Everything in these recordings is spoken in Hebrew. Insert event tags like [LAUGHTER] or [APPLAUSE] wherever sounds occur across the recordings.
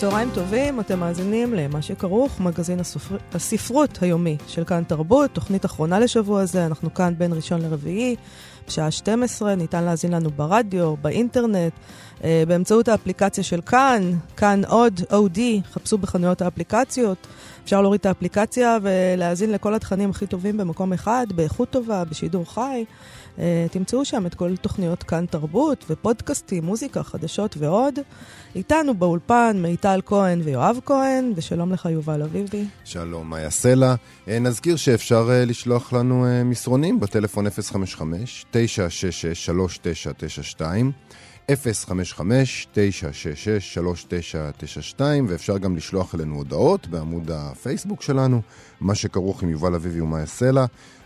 צהריים טובים, אתם מאזינים למה שכרוך, מגזין הסופר... הספרות היומי של כאן תרבות, תוכנית אחרונה לשבוע הזה, אנחנו כאן בין ראשון לרביעי, בשעה 12, ניתן להאזין לנו ברדיו, באינטרנט, אה, באמצעות האפליקציה של כאן, כאן עוד, OD, חפשו בחנויות האפליקציות. אפשר להוריד את האפליקציה ולהאזין לכל התכנים הכי טובים במקום אחד, באיכות טובה, בשידור חי. Uh, תמצאו שם את כל תוכניות כאן תרבות ופודקאסטים, מוזיקה, חדשות ועוד. איתנו באולפן מיטל כהן ויואב כהן, ושלום לך יובל אביבי. שלום, מאיה סלע. Uh, נזכיר שאפשר uh, לשלוח לנו מסרונים בטלפון 055-966-3992. 055-966-3992, ואפשר גם לשלוח אלינו הודעות בעמוד הפייסבוק שלנו, מה שכרוך עם יובל אביבי ומאיה סלע.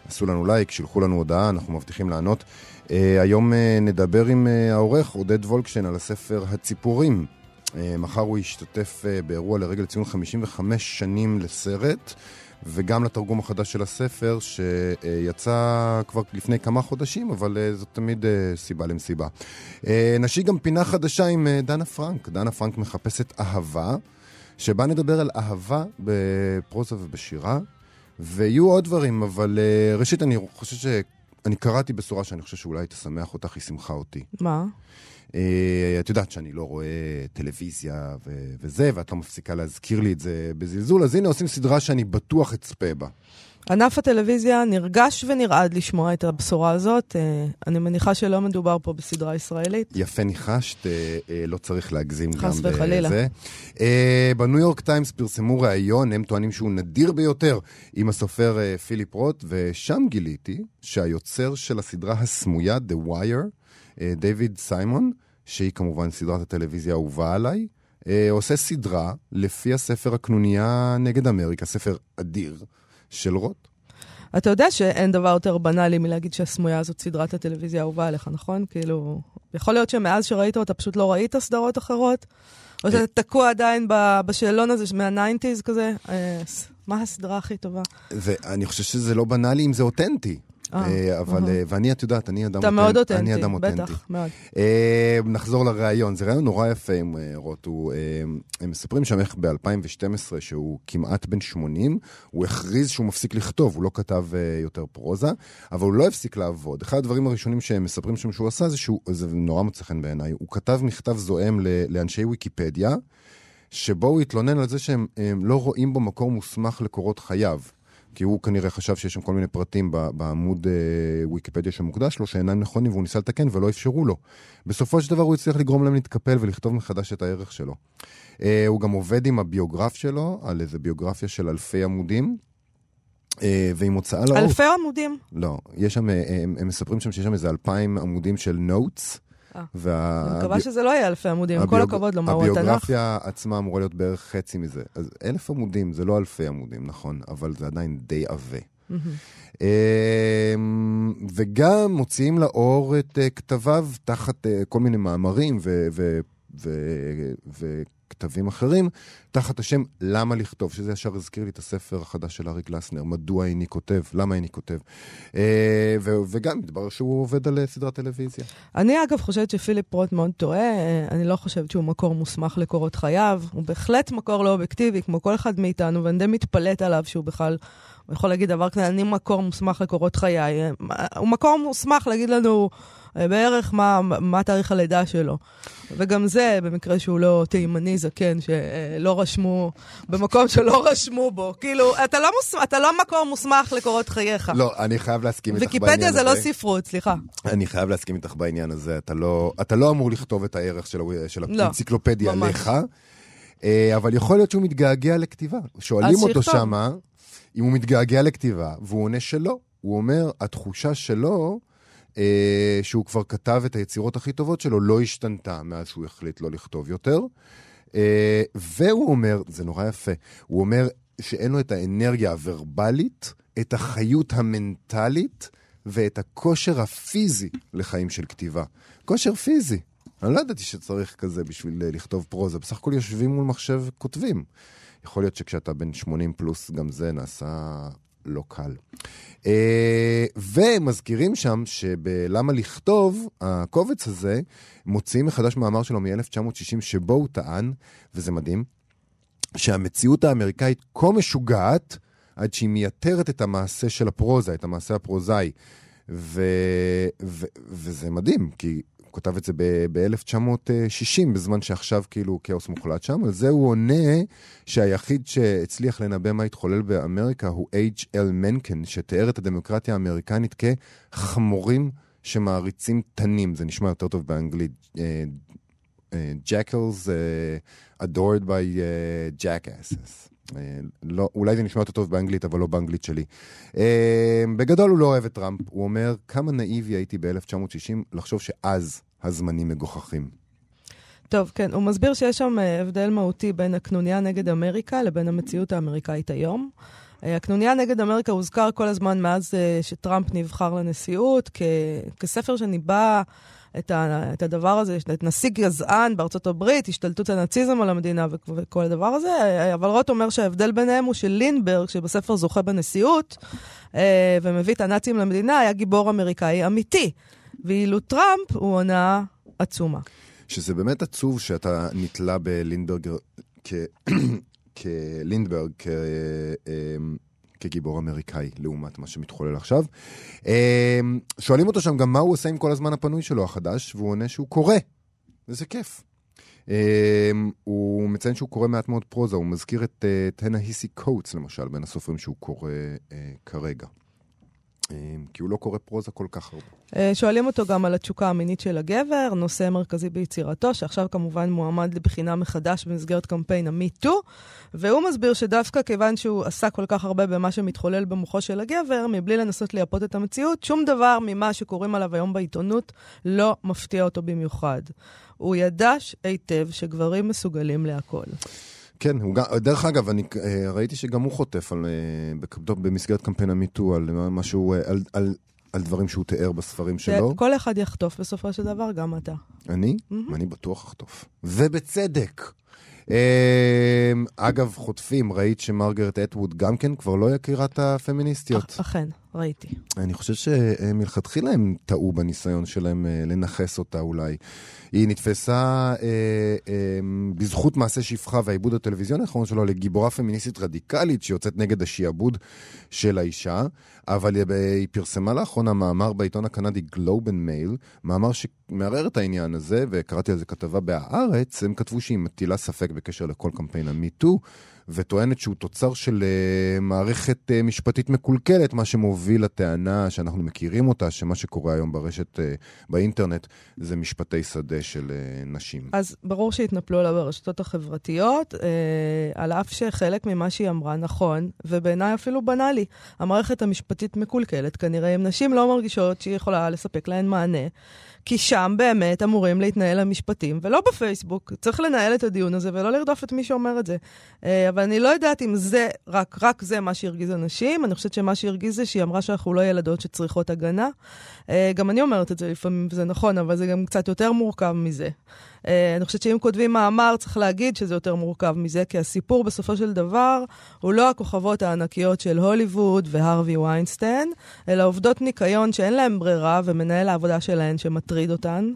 עשו לנו לייק, שילחו לנו הודעה, אנחנו מבטיחים לענות. Uh, היום uh, נדבר עם uh, העורך עודד וולקשטיין על הספר הציפורים. Uh, מחר הוא ישתתף uh, באירוע לרגל ציון 55 שנים לסרט. וגם לתרגום החדש של הספר, שיצא כבר לפני כמה חודשים, אבל זאת תמיד סיבה למסיבה. נשיק גם פינה חדשה עם דנה פרנק. דנה פרנק מחפשת אהבה, שבה נדבר על אהבה בפרוזה ובשירה. ויהיו עוד דברים, אבל uh, ראשית, אני חושב ש... אני קראתי בשורה שאני חושב שאולי תשמח אותך, היא שמחה אותי. מה? Uh, את יודעת שאני לא רואה טלוויזיה ו- וזה, ואת לא מפסיקה להזכיר לי את זה בזלזול, אז הנה עושים סדרה שאני בטוח אצפה בה. ענף הטלוויזיה נרגש ונרעד לשמוע את הבשורה הזאת. אה, אני מניחה שלא מדובר פה בסדרה ישראלית. יפה ניחשת, אה, אה, לא צריך להגזים גם בזה. חס וחלילה. בניו יורק טיימס פרסמו ראיון, הם טוענים שהוא נדיר ביותר, עם הסופר פיליפ רוט, ושם גיליתי שהיוצר של הסדרה הסמויה, The Wire, דיוויד סיימון, שהיא כמובן סדרת הטלוויזיה האהובה עליי, עושה סדרה לפי הספר הקנוניה נגד אמריקה, ספר אדיר. של רוט. אתה יודע שאין דבר יותר בנאלי מלהגיד שהסמויה הזאת סדרת הטלוויזיה האהובה עליך, נכון? כאילו, יכול להיות שמאז שראית אותה פשוט לא ראית סדרות אחרות? או שאתה. תקוע עדיין בשאלון הזה מהניינטיז כזה? אה, מה הסדרה הכי טובה? ואני חושב שזה לא בנאלי אם זה אותנטי. אה, אה, אבל, אה, ואני, את יודעת, אני אדם אותנטי. אתה מאוד אותנטי. בטח, מאוד. נחזור לראיון, זה ראיון נורא יפה עם רוט. הם מספרים שם איך ב-2012, שהוא כמעט בן 80, הוא הכריז שהוא מפסיק לכתוב, הוא לא כתב יותר פרוזה, אבל הוא לא הפסיק לעבוד. אחד הדברים הראשונים שהם מספרים שם שהוא עשה, זה שהוא, זה נורא מוצא חן בעיניי, הוא כתב מכתב זועם לאנשי ויקיפדיה, שבו הוא התלונן על זה שהם לא רואים בו מקור מוסמך לקורות חייו. כי הוא כנראה חשב שיש שם כל מיני פרטים בעמוד אה, ויקיפדיה שמוקדש לו, שאינם נכונים, והוא ניסה לתקן ולא אפשרו לו. בסופו של דבר הוא הצליח לגרום להם להתקפל ולכתוב מחדש את הערך שלו. אה, הוא גם עובד עם הביוגרף שלו, על איזה ביוגרפיה של אלפי עמודים. אה, ועם הוצאה לאור. אלפי עמודים? לא, יש שם, הם, הם מספרים שם שיש שם איזה אלפיים עמודים של נוטס. וה... אני מקווה שזה לא יהיה אלפי עמודים, עם כל הכבוד לו, מהו התנ"ך? הביוגרפיה עצמה אמורה להיות בערך חצי מזה. אז אלף עמודים זה לא אלפי עמודים, נכון, אבל זה עדיין די עבה. אמ, וגם מוציאים לאור את אה, כתביו תחת אה, כל מיני מאמרים וכתבים אחרים, תחת השם למה לכתוב, שזה ישר הזכיר לי את הספר החדש של ארי גלסנר, מדוע איני כותב, למה איני כותב. אה, וגם מתברר שהוא עובד על אה, סדרת טלוויזיה. אני אגב חושבת שפיליפ רוט מאוד טועה, אה, אני לא חושבת שהוא מקור מוסמך לקורות חייו, הוא בהחלט מקור לא אובייקטיבי, כמו כל אחד מאיתנו, ואני די מתפלאת עליו שהוא בכלל... הוא יכול להגיד דבר כזה, אני מקור מוסמך לקורות חיי. הוא מקור מוסמך להגיד לנו אה, בערך מה, מה תאריך הלידה שלו. וגם זה, במקרה שהוא לא תימני זקן, שלא רשמו, במקום שלא רשמו בו. כאילו, אתה לא, מוס, אתה לא מקור מוסמך לקורות חייך. לא, אני חייב להסכים איתך בעניין הזה. ויקיפדיה זה לא ספרות, סליחה. אני חייב להסכים איתך בעניין הזה. אתה לא, אתה לא אמור לכתוב את הערך של, של לא, האנציקלופדיה לא, עליך. אה, אבל יכול להיות שהוא מתגעגע לכתיבה. שואלים אותו שמה, אם הוא מתגעגע לכתיבה, והוא עונה שלא. הוא אומר, התחושה שלו... אה, שהוא כבר כתב את היצירות הכי טובות שלו, לא השתנתה מאז שהוא החליט לא לכתוב יותר. אה, והוא אומר, זה נורא יפה, הוא אומר, שאין לו את האנרגיה הוורבלית, את החיות המנטלית ואת הכושר הפיזי לחיים של כתיבה. כושר פיזי. אני לא ידעתי שצריך כזה בשביל אה, לכתוב פרוזה. בסך הכל יושבים מול מחשב כותבים. יכול להיות שכשאתה בן 80 פלוס, גם זה נעשה לא קל. אה, ומזכירים שם שבלמה לכתוב, הקובץ הזה, מוציאים מחדש מאמר שלו מ-1960, שבו הוא טען, וזה מדהים, שהמציאות האמריקאית כה משוגעת, עד שהיא מייתרת את המעשה של הפרוזה, את המעשה הפרוזאי. ו... ו... וזה מדהים, כי כותב את זה ב-1960, ב- בזמן שעכשיו כאילו כאוס מוחלט שם. על זה הוא עונה שהיחיד שהצליח לנבא מה התחולל באמריקה הוא H.L. מנקן, שתיאר את הדמוקרטיה האמריקנית כחמורים שמעריצים תנים. זה נשמע יותר טוב באנגלית. Jackals uh, adored by uh, jackasses. Uh, לא, אולי זה נשמע יותר טוב באנגלית, אבל לא באנגלית שלי. Uh, בגדול הוא לא אוהב את טראמפ. הוא אומר, כמה נאיבי הייתי ב-1960 לחשוב שאז הזמנים מגוחכים. טוב, כן, הוא מסביר שיש שם הבדל מהותי בין הקנוניה נגד אמריקה לבין המציאות האמריקאית היום. הקנוניה נגד אמריקה הוזכר כל הזמן מאז שטראמפ נבחר לנשיאות, כ- כספר שניבא את, ה- את הדבר הזה, את נשיא גזען בארצות הברית, השתלטות הנאציזם על המדינה וכל הדבר הזה, אבל רוט אומר שההבדל ביניהם הוא שלינברג, שבספר זוכה בנשיאות ומביא את הנאצים למדינה, היה גיבור אמריקאי אמיתי. ואילו טראמפ הוא הונאה עצומה. שזה באמת עצוב שאתה נתלה בלינדברג כ... [CLEARS THROAT] כלינדברג, כ... כגיבור אמריקאי, לעומת מה שמתחולל עכשיו. שואלים אותו שם גם מה הוא עושה עם כל הזמן הפנוי שלו החדש, והוא עונה שהוא קורא, וזה כיף. הוא מציין שהוא קורא מעט מאוד פרוזה, הוא מזכיר את טנה היסי קוטס, למשל, בין הסופרים שהוא קורא כרגע. כי הוא לא קורא פרוזה כל כך הרבה. שואלים אותו גם על התשוקה המינית של הגבר, נושא מרכזי ביצירתו, שעכשיו כמובן מועמד לבחינה מחדש במסגרת קמפיין ה-MeToo, והוא מסביר שדווקא כיוון שהוא עשה כל כך הרבה במה שמתחולל במוחו של הגבר, מבלי לנסות לייפות את המציאות, שום דבר ממה שקוראים עליו היום בעיתונות לא מפתיע אותו במיוחד. הוא ידע היטב שגברים מסוגלים להכל. כן, הוא גם, דרך אגב, אני ראיתי שגם הוא חוטף על, במסגרת קמפיין המיטו על משהו, על, על, על דברים שהוא תיאר בספרים שלו. כל אחד יחטוף בסופו של דבר, גם אתה. אני? Mm-hmm. אני בטוח אחטוף. ובצדק. אגב, חוטפים, ראית שמרגרט אטווד גם כן כבר לא יקירת הפמיניסטיות? אכן, ראיתי. אני חושב שמלכתחילה הם טעו בניסיון שלהם לנכס אותה אולי. היא נתפסה אה, אה, בזכות מעשה שפחה והעיבוד הטלוויזיוני האחרון שלו לגיבורה פמיניסטית רדיקלית שיוצאת נגד השיעבוד של האישה, אבל היא פרסמה לאחרונה מאמר בעיתון הקנדי גלובן מייל, מאמר שמערער את העניין הזה, וקראתי על זה כתבה בהארץ, הם כתבו שהיא מטילה ספק בקשר לכל קמפיין המיטו. וטוענת שהוא תוצר של uh, מערכת uh, משפטית מקולקלת, מה שמוביל לטענה שאנחנו מכירים אותה, שמה שקורה היום ברשת, uh, באינטרנט, זה משפטי שדה של uh, נשים. אז ברור שהתנפלו עליו ברשתות החברתיות, uh, על אף שחלק ממה שהיא אמרה נכון, ובעיניי אפילו בנאלי. המערכת המשפטית מקולקלת, כנראה אם נשים לא מרגישות שהיא יכולה לספק להן מענה. כי שם באמת אמורים להתנהל המשפטים, ולא בפייסבוק. צריך לנהל את הדיון הזה ולא לרדוף את מי שאומר את זה. אבל אני לא יודעת אם זה, רק, רק זה מה שהרגיז אנשים. אני חושבת שמה שהרגיז זה שהיא אמרה שאנחנו לא ילדות שצריכות הגנה. גם אני אומרת את זה לפעמים, וזה נכון, אבל זה גם קצת יותר מורכב מזה. אני חושבת שאם כותבים מאמר, צריך להגיד שזה יותר מורכב מזה, כי הסיפור בסופו של דבר הוא לא הכוכבות הענקיות של הוליווד והרווי ויינסטיין, אלא עובדות ניקיון שאין להן ברירה, ומנהל העבודה שלהן שמטריד אותן.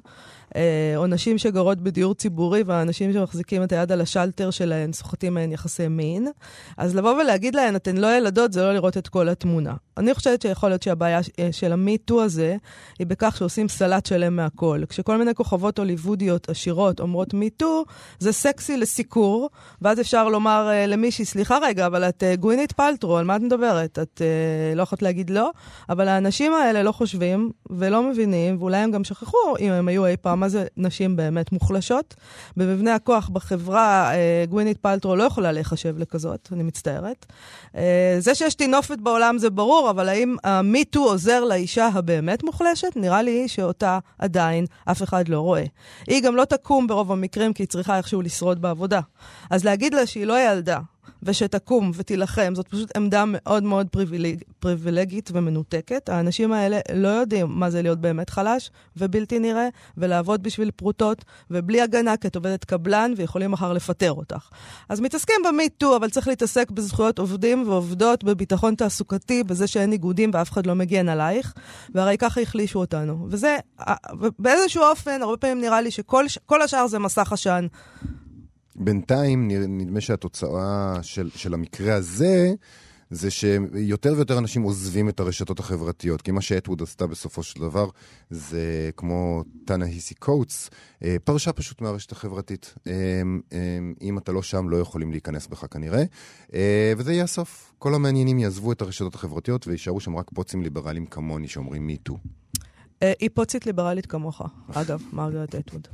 או נשים שגרות בדיור ציבורי והאנשים שמחזיקים את היד על השלטר שלהן סוחטים מהן יחסי מין. אז לבוא ולהגיד להן, אתן לא ילדות, זה לא לראות את כל התמונה. אני חושבת שיכול להיות שהבעיה של המיטו הזה היא בכך שעושים סלט שלם מהכל. כשכל מיני כוכבות הוליוודיות עשירות אומרות מיטו, זה סקסי לסיקור, ואז אפשר לומר uh, למישהי, סליחה רגע, אבל את uh, גווינית פלטרו, על מה את מדברת? את uh, לא יכולת להגיד לא? אבל האנשים האלה לא חושבים ולא מבינים, ואולי הם גם שכחו, אם הם היו אי פעם, מה זה נשים באמת מוחלשות. במבנה הכוח בחברה, uh, גווינית פלטרו לא יכולה להיחשב לכזאת, אני מצטערת. Uh, זה שיש טינופת בעולם זה ברור, אבל האם המיטו עוזר לאישה הבאמת מוחלשת? נראה לי שאותה עדיין אף אחד לא רואה. היא גם לא תקום ברוב המקרים כי היא צריכה איכשהו לשרוד בעבודה. אז להגיד לה שהיא לא ילדה, ושתקום ותילחם. זאת פשוט עמדה מאוד מאוד פריבילג, פריבילגית ומנותקת. האנשים האלה לא יודעים מה זה להיות באמת חלש ובלתי נראה, ולעבוד בשביל פרוטות, ובלי הגנה, כי את עובדת קבלן ויכולים מחר לפטר אותך. אז מתעסקים במיטו, אבל צריך להתעסק בזכויות עובדים ועובדות, בביטחון תעסוקתי, בזה שאין איגודים ואף אחד לא מגן עלייך, והרי ככה החלישו אותנו. וזה, באיזשהו אופן, הרבה פעמים נראה לי שכל השאר זה מסך עשן. בינתיים נדמה שהתוצאה של, של המקרה הזה זה שיותר ויותר אנשים עוזבים את הרשתות החברתיות, כי מה שאטווד עשתה בסופו של דבר זה כמו טאנה היסי קוטס, אה, פרשה פשוט מהרשת החברתית. אה, אה, אם אתה לא שם, לא יכולים להיכנס בך כנראה. וזה יהיה הסוף. כל המעניינים יעזבו את הרשתות החברתיות ויישארו שם רק פוצים ליברליים כמוני שאומרים מיטו. היא פוצית ליברלית כמוך, אגב, מרגרט אטווד.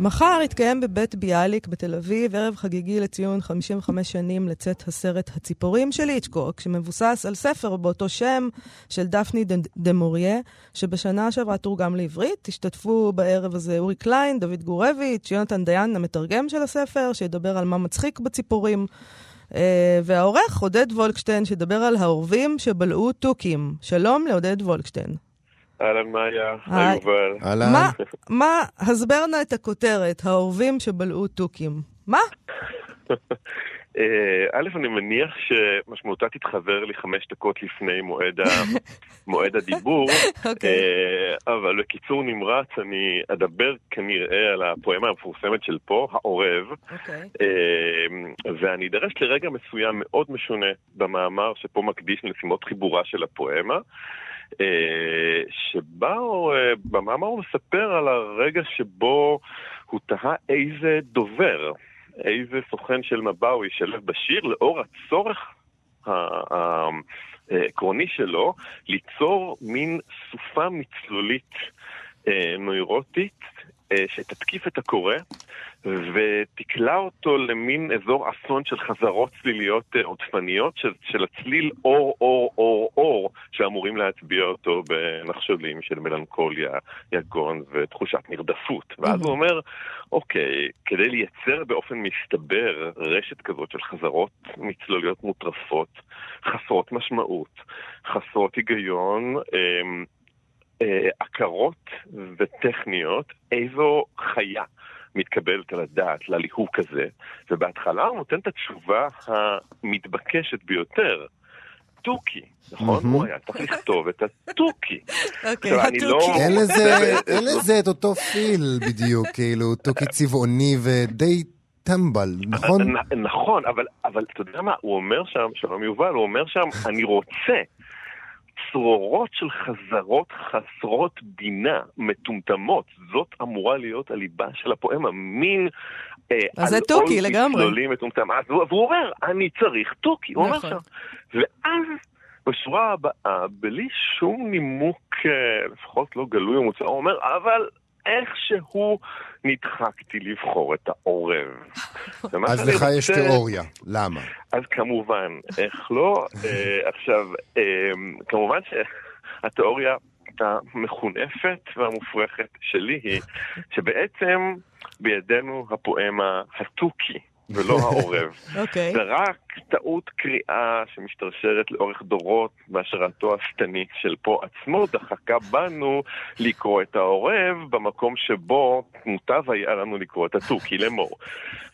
מחר יתקיים בבית ביאליק בתל אביב ערב חגיגי לציון 55 שנים לצאת הסרט הציפורים של איצ'קוק, שמבוסס על ספר באותו שם של דפני דה מוריה, שבשנה שעברה תורגם לעברית. השתתפו בערב הזה אורי קליין, דוד גורביץ', יונתן דיין, המתרגם של הספר, שידבר על מה מצחיק בציפורים. Uh, והעורך עודד וולקשטיין, שידבר על העורבים שבלעו תוכים. שלום לעודד וולקשטיין. אהלן מאיה, היי יובל. אהלן. מה, הסבר נא את הכותרת, האורבים שבלעו תוכים. מה? [LAUGHS] אה, א', אני מניח שמשמעותה תתחבר לי חמש דקות לפני מועד, ה... [LAUGHS] מועד הדיבור, okay. אוקיי. אה, אבל בקיצור נמרץ אני אדבר כנראה על הפואמה המפורסמת של פה, העורב, okay. אוקיי. אה, ואני אדרש לרגע מסוים מאוד משונה במאמר שפה מקדיש למשימות חיבורה של הפואמה. אה, שבה הוא, אה, במאמר הוא מספר על הרגע שבו הוא תהה איזה דובר, איזה סוכן של מבע הוא ישלב בשיר, לאור הצורך העקרוני שלו ליצור מין סופה מצלולית אה, נוירוטית שתתקיף את הקורא ותקלע אותו למין אזור אסון של חזרות צליליות אה, עודפניות של, של הצליל אור, אור, אור, אור, שאמורים להטביע אותו בנחשולים של מלנכוליה, יגון ותחושת נרדפות. ואז הוא אומר, אוקיי, כדי לייצר באופן מסתבר רשת כזאת של חזרות מצלוליות מוטרפות, חסרות משמעות, חסרות היגיון, אמ, אה, עקרות וטכניות, איזו חיה מתקבלת על הדעת לליהוק הזה, ובהתחלה הוא נותן את התשובה המתבקשת ביותר. תוכי, נכון? הוא היה צריך לכתוב את התוכי. אוקיי, התוכי. לא- אין לזה את אותו פיל בדיוק, כאילו, תוכי צבעוני ודי טמבל, נכון? נכון, אבל אתה יודע מה, הוא אומר שם, שלום יובל, הוא אומר שם, אני רוצה. צרורות של חזרות חסרות בינה, מטומטמות. זאת אמורה להיות הליבה של הפואמה, מין... אה, אז זה תוכי לגמרי. מטומטם. אז הוא, אומר, אני צריך תוכי, הוא אומר נכון. שם. ואז... בשורה הבאה, בלי שום נימוק, אה, לפחות לא גלוי או מוצא, הוא אומר, אבל איכשהו נדחקתי לבחור את העורב. [LAUGHS] אז לך רוצה... יש תיאוריה, למה? אז כמובן, איך לא? uh, [LAUGHS] עכשיו, uh, כמובן שהתיאוריה המחונפת והמופרכת שלי היא [LAUGHS] שבעצם בידינו הפואמה התוכי. ולא העורב. [LAUGHS] אוקיי. זה רק טעות קריאה שמשתרשרת לאורך דורות בהשראתו השטנית של פה עצמו דחקה בנו לקרוא את העורב במקום שבו מוטב היה לנו לקרוא את התוכי לאמור.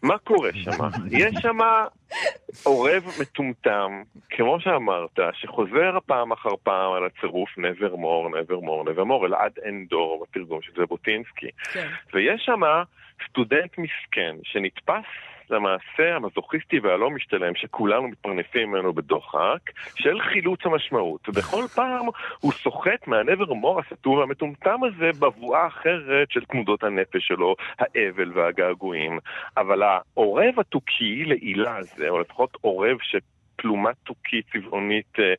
מה קורה שם? [LAUGHS] יש שם עורב מטומטם, כמו שאמרת, שחוזר פעם אחר פעם על הצירוף nevermore, nevermore, nevermore, אלא עד אין דור בתרגום של ז'בוטינסקי. כן. ויש שם סטודנט מסכן שנתפס למעשה המזוכיסטי והלא משתלם שכולנו מתפרנסים ממנו בדוחק, של חילוץ המשמעות. ובכל פעם הוא סוחט מהנבר מור הסתום והמטומטם הזה בבואה אחרת של תנודות הנפש שלו, האבל והגעגועים. אבל העורב התוכי לעילה הזה, או לפחות עורב ש... פלומה תוכית צבעונית אה,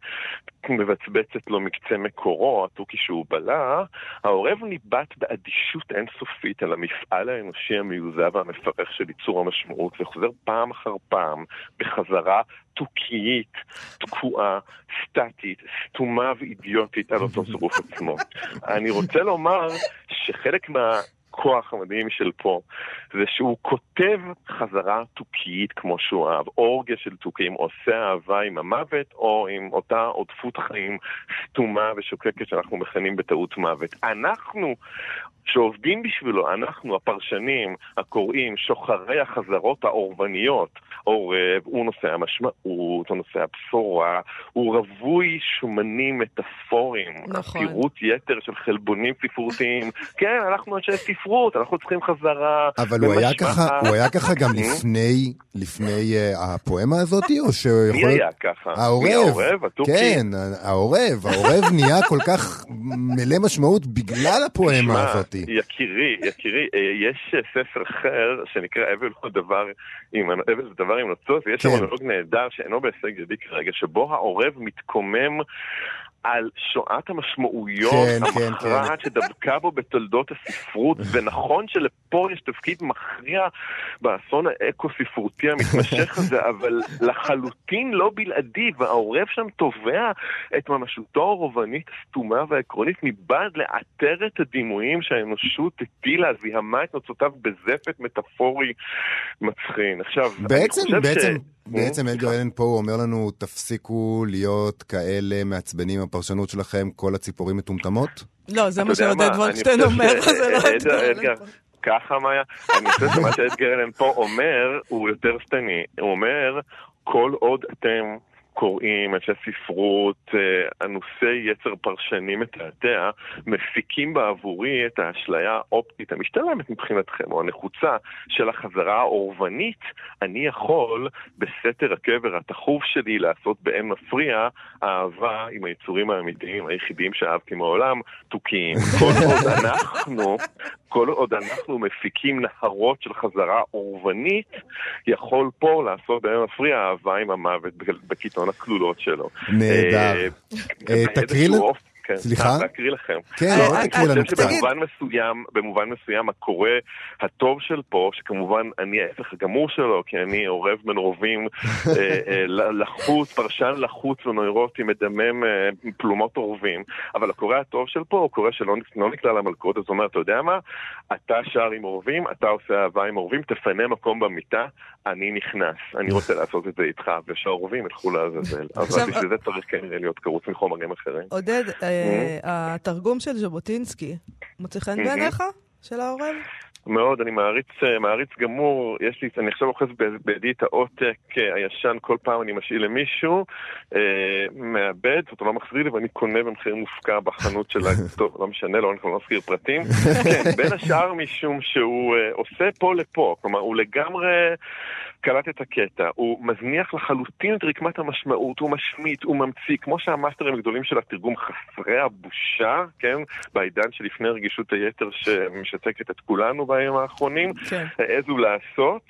מבצבצת לו מקצה מקורו, התוכי שהוא בלע, העורב ניבט באדישות אינסופית על המפעל האנושי המיוזע והמפרך של ייצור המשמעות, וחוזר פעם אחר פעם בחזרה תוכיית, תקועה, סטטית, סתומה ואידיוטית על אותו צירוף עצמו. אני רוצה לומר שחלק מה... הכוח המדהים של פה, זה שהוא כותב חזרה תוכית כמו שהוא אהב, אורגיה של תוכים, עושה אהבה עם המוות, או עם אותה עודפות חיים סתומה ושוקקת שאנחנו מכנים בטעות מוות. אנחנו שעובדים בשבילו, אנחנו הפרשנים, הקוראים, שוחרי החזרות האורבניות, עורב, הוא נושא המשמעות, הוא נושא הבשורה, הוא רווי שומנים מטאפוריים, נכון. עשירות יתר של חלבונים ספרותיים. [LAUGHS] כן, אנחנו אנשי ספרות, אנחנו צריכים חזרה. אבל הוא היה. ככה, הוא היה ככה גם [LAUGHS] לפני, לפני אה, הפואמה הזאתי, או שהוא מי. היה ככה? העורב. כן, העורב. העורב [LAUGHS] נהיה כל כך מלא משמעות בגלל הפואמה שמע, הזאתי. יקירי, יקירי, אה, יש אה, ספר אחר שנקרא אבל הוא דבר עם, אבל זה דבר עם נוצות, ויש כן. שם מונולוג נהדר שאינו בהישג ידי כרגע, שבו העורב מתקומם על שואת המשמעויות כן, כן, המכרעת שדבקה בו בתולדות הספרות, [LAUGHS] ונכון שלפה יש תפקיד מכריע באסון האקו-ספרותי המתמשך [LAUGHS] הזה, אבל לחלוטין לא בלעדי, והעורב שם תובע את ממשותו הרובנית הסתומה והעקרונית מבעד לאתר את הדימויים שהאנושות הטילה, זיהמה את נוצותיו בזפת מטאפורי מצחין. עכשיו, אני בעצם, חושב בעצם, ש... בעצם אדגר אלן פה הוא אומר לנו, תפסיקו להיות כאלה מעצבנים הפרשנות שלכם, כל הציפורים מטומטמות? לא, זה מה שעודד חושב אומר, זה לא [LAUGHS] אדגר- אלן. ככה מאיה, אני חושב שמה שאדגר אלן פה אומר הוא יותר שטני. הוא אומר, כל עוד אתם קוראים אנשי ספרות, אה, אנוסי יצר פרשני מתעתע, מפיקים בעבורי את האשליה האופטית המשתלמת מבחינתכם, או הנחוצה של החזרה האורבנית, אני יכול בסתר הקבר התכוף שלי לעשות באין מפריע אהבה עם היצורים האמיתיים, היחידים שאהבתי מעולם, תוכיים. [LAUGHS] כל עוד אנחנו, כל עוד אנחנו מפיקים נהרות של חזרה אורבנית, יכול פה לעשות באין מפריע אהבה עם המוות בקיתון הכלולות שלו. נהדר. אה, אה, באיזשהו תקריא לנו- כן, סליחה? להקריא לכם. כן, לא, תקריא לנו חושב קצת. שבמובן מסוים, במובן מסוים הקורא הטוב של פה, שכמובן אני ההפך הגמור שלו, כי אני עורב בין רובים אה, אה, לחוץ, פרשן לחוץ ונוירוטי, מדמם אה, פלומות עורבים, אבל הקורא הטוב של פה הוא קורא שלא לא נקלע למלכות, אז הוא אומר, אתה יודע מה? אתה שר עם עורבים, אתה עושה אהבה עם עורבים, תפנה מקום במיטה, אני נכנס, אני רוצה לעשות את זה איתך, ושהעורבים ילכו לעזאזל. אבל בשביל זה צריך כנראה להיות קרוץ מחומרים אחרים. עודד, התרגום של ז'בוטינסקי מוצא חן בעיניך? של העורב? מאוד, אני מעריץ, אה, מעריץ גמור, יש לי, אני עכשיו אוחז בידי את העותק אה, הישן, כל פעם אני משאיל למישהו, אה, מאבד, אותו לא מחזיר לי ואני קונה במחיר מופקע בחנות של. [LAUGHS] טוב, לא משנה, לא, אנחנו לא נזכיר פרטים. [LAUGHS] כן, בין השאר משום שהוא אה, עושה פה לפה, כלומר, הוא לגמרי קלט את הקטע, הוא מזניח לחלוטין את רקמת המשמעות, הוא משמיט, הוא ממציא, כמו שהמאסטרים הגדולים של התרגום חסרי הבושה, כן, בעידן שלפני רגישות היתר שמשתקת את כולנו בימים האחרונים, כן. העזו לעשות,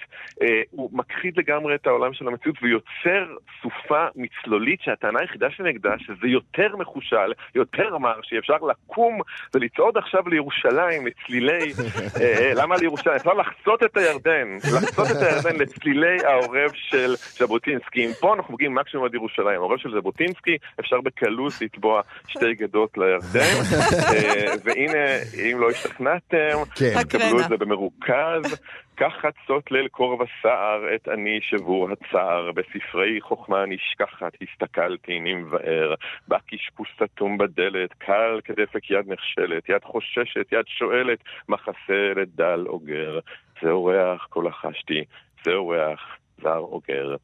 אה, הוא מכחיד לגמרי את העולם של המציאות ויוצר סופה מצלולית שהטענה היחידה שנגדה שזה יותר מחושל, יותר מרשי, אפשר לקום ולצעוד עכשיו לירושלים לצלילי, אה, אה, למה לירושלים? אפשר לחצות את הירדן, לחצות את הירדן לצלילי העורב של ז'בוטינסקי. אם פה אנחנו מגיעים מקסימום עד ירושלים, העורב של ז'בוטינסקי, אפשר בקלות לתבוע שתי גדות לירדן, [LAUGHS] אה, והנה, אם לא השתכנעתם, כן. תקבלו. את זה במרוכז. כך חצות ליל קור וסער, את אני שבור הצער, בספרי חוכמה נשכחת, הסתכלתי, אני מבאר, בקשקוש סתום בדלת, קל כדפק יד נחשלת, יד חוששת, יד שואלת, מחסה לדל אוגר. זהו ריח, כה לחשתי, זהו ריח, זר אוגר,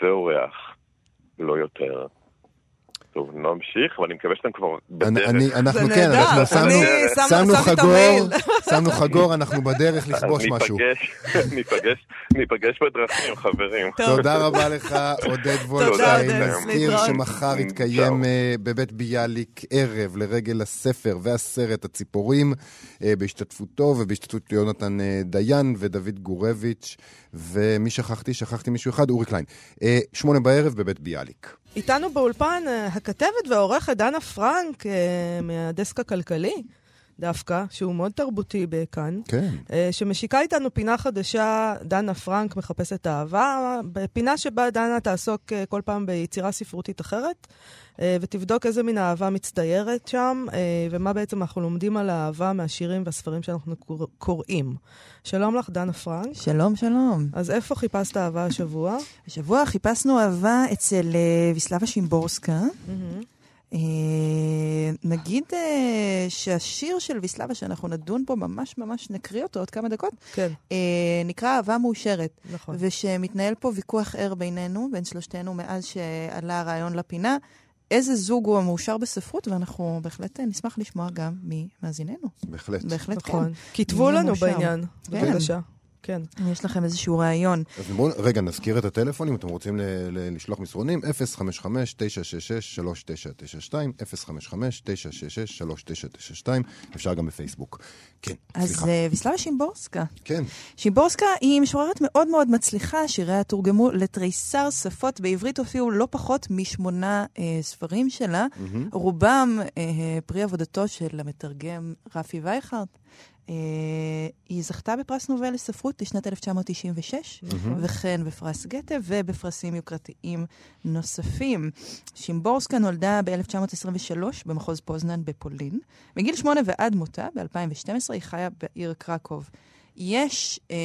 זהו ריח, לא יותר. טוב, נמשיך, ואני מקווה שאתם כבר אני- בדרך. אני- אנחנו כן, נהדר, אנחנו שמנו- שמנו- חגור. [LAUGHS] שמנו חגור, אנחנו בדרך לכבוש משהו. ניפגש, [LAUGHS] ניפגש, ניפגש בדרכים, חברים. טוב. תודה רבה לך, עודד. עודד, נזכיר. שמחר יתקיים אה, בבית ביאליק ערב לרגל הספר והסרט הציפורים, אה, בהשתתפותו ובהשתתפות יונתן אה, דיין ודוד גורביץ', ומי שכחתי? שכחתי מישהו אחד, אורי קליין. שמונה בערב בבית ביאליק. איתנו באולפן אה, הכתבת והעורכת דנה פרנק אה, מהדסק הכלכלי. דווקא, שהוא מאוד תרבותי בכאן, כן. אה, שמשיקה איתנו פינה חדשה, דנה פרנק מחפשת אהבה, פינה שבה דנה תעסוק אה, כל פעם ביצירה ספרותית אחרת, אה, ותבדוק איזה מין אהבה מצטיירת שם, ומה בעצם אנחנו לומדים על האהבה מהשירים והספרים שאנחנו קור- קוראים. שלום לך, דנה פרנק. שלום, שלום. אז איפה חיפשת אהבה השבוע? השבוע חיפשנו אהבה אצל ויסלבה שימבורסקה. אה, נגיד אה, שהשיר של ויסלבה, שאנחנו נדון בו, ממש ממש נקריא אותו עוד כמה דקות, כן, אה, נקרא אהבה מאושרת. נכון. ושמתנהל פה ויכוח ער בינינו, בין שלושתנו, מאז שעלה הרעיון לפינה. איזה זוג הוא המאושר בספרות, ואנחנו בהחלט אה, נשמח לשמוע גם ממאזיננו. בהחלט. בהחלט כן. נכון. כתבו מי לנו המאושר? בעניין, כן. בבקשה. כן. אם יש לכם איזשהו רעיון. אז בואו, רגע, נזכיר את הטלפון, אם אתם רוצים ל- ל- לשלוח מסרונים, 055-966-3992, 055-966-3992, אפשר גם בפייסבוק. כן, אז סליחה. אה, ויסלבה שימבורסקה. כן, שימבורסקה היא משוררת מאוד מאוד מצליחה, שיריה תורגמו לתריסר שפות, בעברית הופיעו לא פחות משמונה אה, ספרים שלה, מהמם. רובם אה, פרי עבודתו של המתרגם רפי וייכרט. אה, היא זכתה בפרס נובל לספרות לשנת 1996, וכן בפרס גתה ובפרסים יוקרתיים נוספים. שימבורסקה נולדה ב-1923 במחוז פוזנן בפולין. מגיל שמונה ועד מותה, ב-2012, היא חיה בעיר קרקוב. יש אה,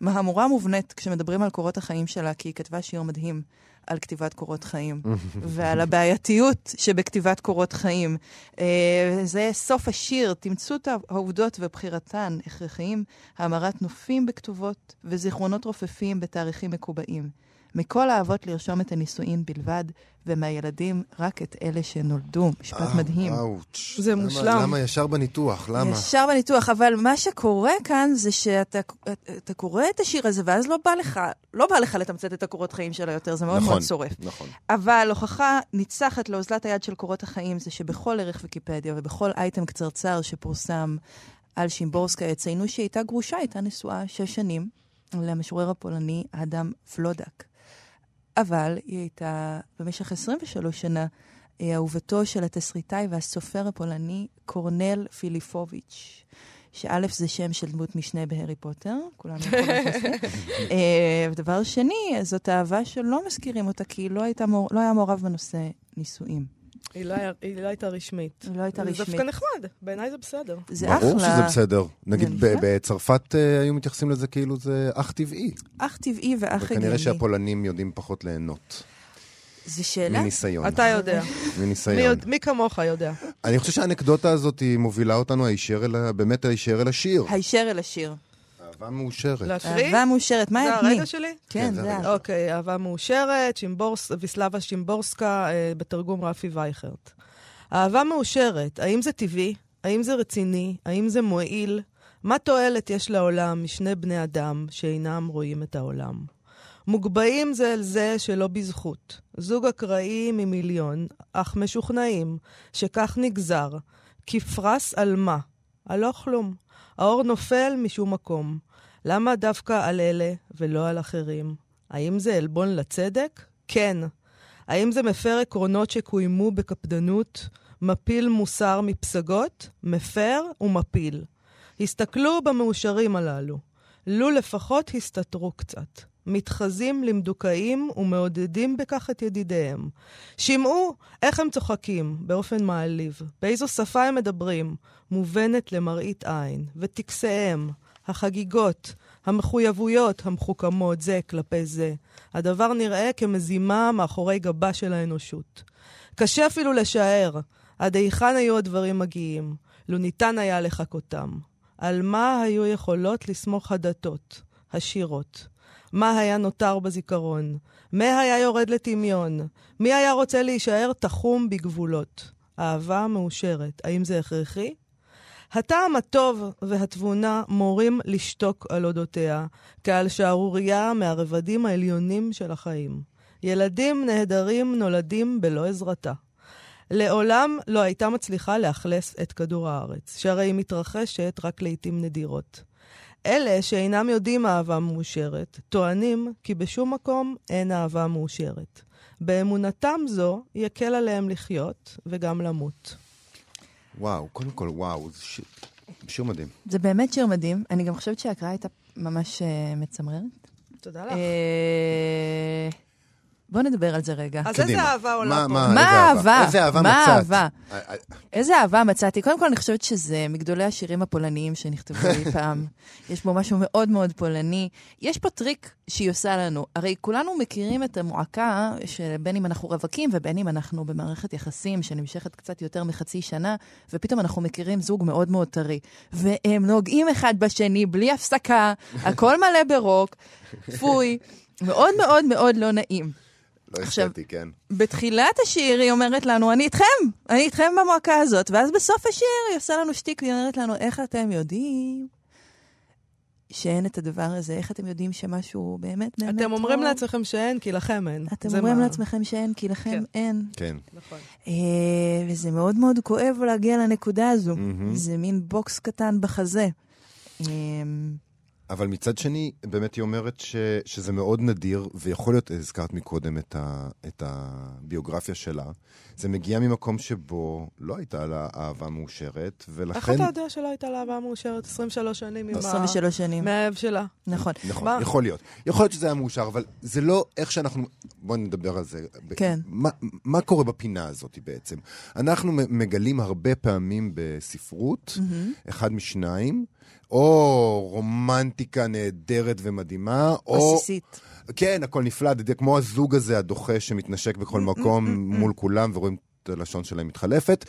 מהמורה מובנית כשמדברים על קורות החיים שלה, כי היא כתבה שיר מדהים על כתיבת קורות חיים, ועל הבעייתיות שבכתיבת קורות חיים. אה, זה סוף השיר, תמצות העובדות ובחירתן הכרחיים, האמרת נופים בכתובות וזיכרונות רופפים בתאריכים מקובעים. מכל האבות לרשום את הנישואין בלבד, ומהילדים רק את אלה שנולדו. משפט אה, מדהים. אאוץ'. זה למה- מושלם. למה ישר בניתוח? למה? ישר בניתוח, אבל מה שקורה כאן זה שאתה אתה קורא את השיר הזה, ואז לא בא לך, לא בא לך לתמצת את הקורות חיים שלו יותר, זה מאוד נכון, מאוד שורף. נכון. אבל הוכחה ניצחת לאוזלת היד של קורות החיים זה שבכל ערך ויקיפדיה ובכל אייטם קצרצר שפורסם על שימבורסקה יציינו שהיא הייתה גרושה, הייתה נשואה שש שנים למשורר הפולני אדם פלודק. אבל היא הייתה במשך 23 שנה אה, אהובתו של התסריטאי והסופר הפולני קורנל פיליפוביץ'. שא' זה שם של דמות משנה בהארי פוטר, כולנו יכולים לזה. [LAUGHS] אה, ודבר שני, זאת אהבה שלא מזכירים אותה, כי לא, הייתה מור... לא היה מעורב בנושא נישואים. היא לא היה- היא לא הייתה רשמית. היא לא הייתה זה רשמית. דווקא נחמד, בעיניי זה בסדר. זה ברור אחלה, שזה בסדר. נגיד ב-. בצרפת אה, היו מתייחסים לזה כאילו זה אך טבעי. אח טבעי ואח הגיוני. וכנראה שהפולנים יודעים פחות ליהנות. זו שאלה? מניסיון. אתה יודע. מי מניסיון. יודע- מי כמוך יודע. אני חושב שהאנקדוטה הזאת היא מובילה אותנו הישר אל. באמת הישר אל השיר. הישר אל השיר. אהבה מאושרת. להקריא? אהבה מאושרת, מה זה את מי? הרגע שלי? כן, כן, זה זה הרגע. אוקיי, אהבה מאושרת, שימבורס, ויסלבה שימבורסקה, אה, בתרגום רפי וייכרט. אהבה מאושרת, האם זה טבעי? האם זה רציני? האם זה מועיל? מה תועלת יש לעולם משני בני אדם שאינם רואים את העולם? מוגבהים זה אל זה שלא בזכות. זוג אקראי ממיליון, אך משוכנעים שכך נגזר. כפרס על מה? על לא כלום. האור נופל משום מקום. למה דווקא על אלה ולא על אחרים? האם זה עלבון לצדק? כן. האם זה מפר עקרונות שקוימו בקפדנות? מפיל מוסר מפסגות? מפר ומפיל. הסתכלו במאושרים הללו. לו לפחות הסתתרו קצת. מתחזים למדוכאים ומעודדים בכך את ידידיהם. שמעו איך הם צוחקים, באופן מעליב. באיזו שפה הם מדברים, מובנת למראית עין. וטקסיהם, החגיגות, המחויבויות המחוכמות זה כלפי זה. הדבר נראה כמזימה מאחורי גבה של האנושות. קשה אפילו לשער עד היכן היו הדברים מגיעים, לו ניתן היה לחכותם. על מה היו יכולות לסמוך הדתות, השירות? מה היה נותר בזיכרון? מה היה יורד לטמיון? מי היה רוצה להישאר תחום בגבולות? אהבה מאושרת, האם זה הכרחי? הטעם הטוב והתבונה מורים לשתוק על אודותיה, כעל שערורייה מהרבדים העליונים של החיים. ילדים נהדרים נולדים בלא עזרתה. לעולם לא הייתה מצליחה לאכלס את כדור הארץ, שהרי היא מתרחשת רק לעיתים נדירות. אלה שאינם יודעים אהבה מאושרת, טוענים כי בשום מקום אין אהבה מאושרת. באמונתם זו יקל עליהם לחיות וגם למות. וואו, קודם כל, וואו, זה שיר, שיר מדהים. זה באמת שיר מדהים. אני גם חושבת שההקראה הייתה ממש אה, מצמררת. תודה לך. אה, בואו נדבר על זה רגע. אז איזה אהבה עולה מה, פה? מה, מה האהבה? איזה אהבה מה מצאת? האהבה? אה, אה, איזה אהבה מצאתי. קודם כל, אני חושבת שזה מגדולי השירים הפולניים שנכתבו אי [LAUGHS] פעם. יש בו משהו מאוד מאוד פולני. יש פה טריק שהיא עושה לנו. הרי כולנו מכירים את המועקה, שבין אם אנחנו רווקים ובין אם אנחנו במערכת יחסים שנמשכת קצת יותר מחצי שנה, ופתאום אנחנו מכירים זוג מאוד מאוד טרי. והם נוגעים אחד בשני בלי הפסקה, הכל מלא ברוק, פוי. מאוד מאוד מאוד לא נעים. לא אסתטי, כן. בתחילת השיר היא אומרת לנו, אני איתכם, אני איתכם במועקה הזאת. ואז בסוף השיר היא עושה לנו שטיק והיא אומרת לנו, איך אתם יודעים שאין את הדבר הזה? איך אתם יודעים שמשהו באמת באמת אתם אומרים טוב? לעצמכם שאין, כי לכם אין. אתם אומרים מה- לעצמכם שאין, כי לכם כן. אין. כן. נכון. אה, וזה מאוד מאוד כואב להגיע לנקודה הזו. מהמם. זה מין בוקס קטן בחזה. אה, אבל מצד שני, באמת היא אומרת ש, שזה מאוד נדיר, ויכול להיות, הזכרת מקודם את, ה, את הביוגרפיה שלה, זה מגיע ממקום שבו לא הייתה לה אהבה מאושרת, ולכן... איך אתה יודע שלא הייתה לה אהבה מאושרת 23 שנים עם ה... 23 שנים. מהאב שלה? נכון. נכון, מה? יכול להיות. יכול להיות שזה היה מאושר, אבל זה לא איך שאנחנו... בואו נדבר על זה. כן. מה, מה קורה בפינה הזאת בעצם? אנחנו מגלים הרבה פעמים בספרות, אחד משניים, או רומנטיקה נהדרת ומדהימה, או... עסיסית. כן, הכל נפלא, זה כמו הזוג הזה הדוחה שמתנשק בכל מקום מול כולם ורואים את הלשון שלהם מתחלפת,